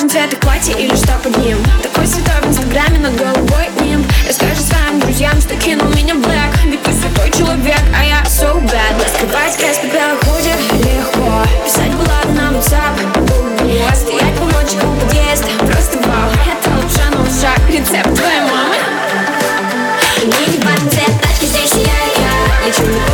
важен цвет их платья или что под ним? Такой святой в инстаграме над голубой им Я скажу своим друзьям, что кинул меня в блэк. Ведь ты святой человек, а я so bad. Раскрывать грязь под белоходе легко. Писать была на WhatsApp. Стоять по ночам подъезд, Просто вау, это лапша на ушах Рецепт твоей мамы. Не ебать цвет тачки, здесь я, я лечу. не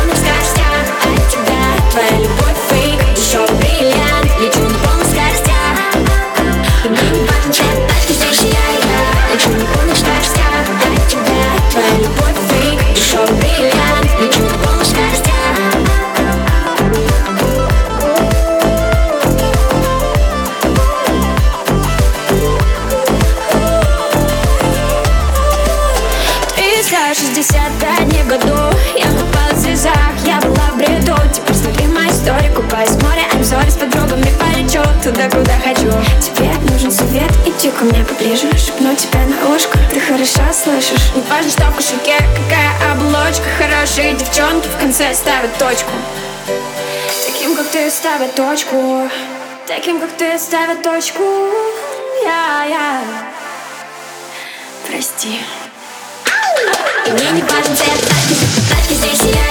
году. Я попала в слезах, я была в бреду. Теперь смотри мою историю, купаюсь в море. I'm sorry, с подругами полечу Туда, куда хочу. Тебе нужен совет, иди ко мне поближе Шепну тебе на ушко, ты хорошо слышишь? Не важно, что в кошельке, какая оболочка. Хорошие девчонки в конце ставят точку. Таким, как ты, ставят точку. Таким, как ты, ставят точку. Я, я. Прости мне не важен цвет тачки, тачки здесь я,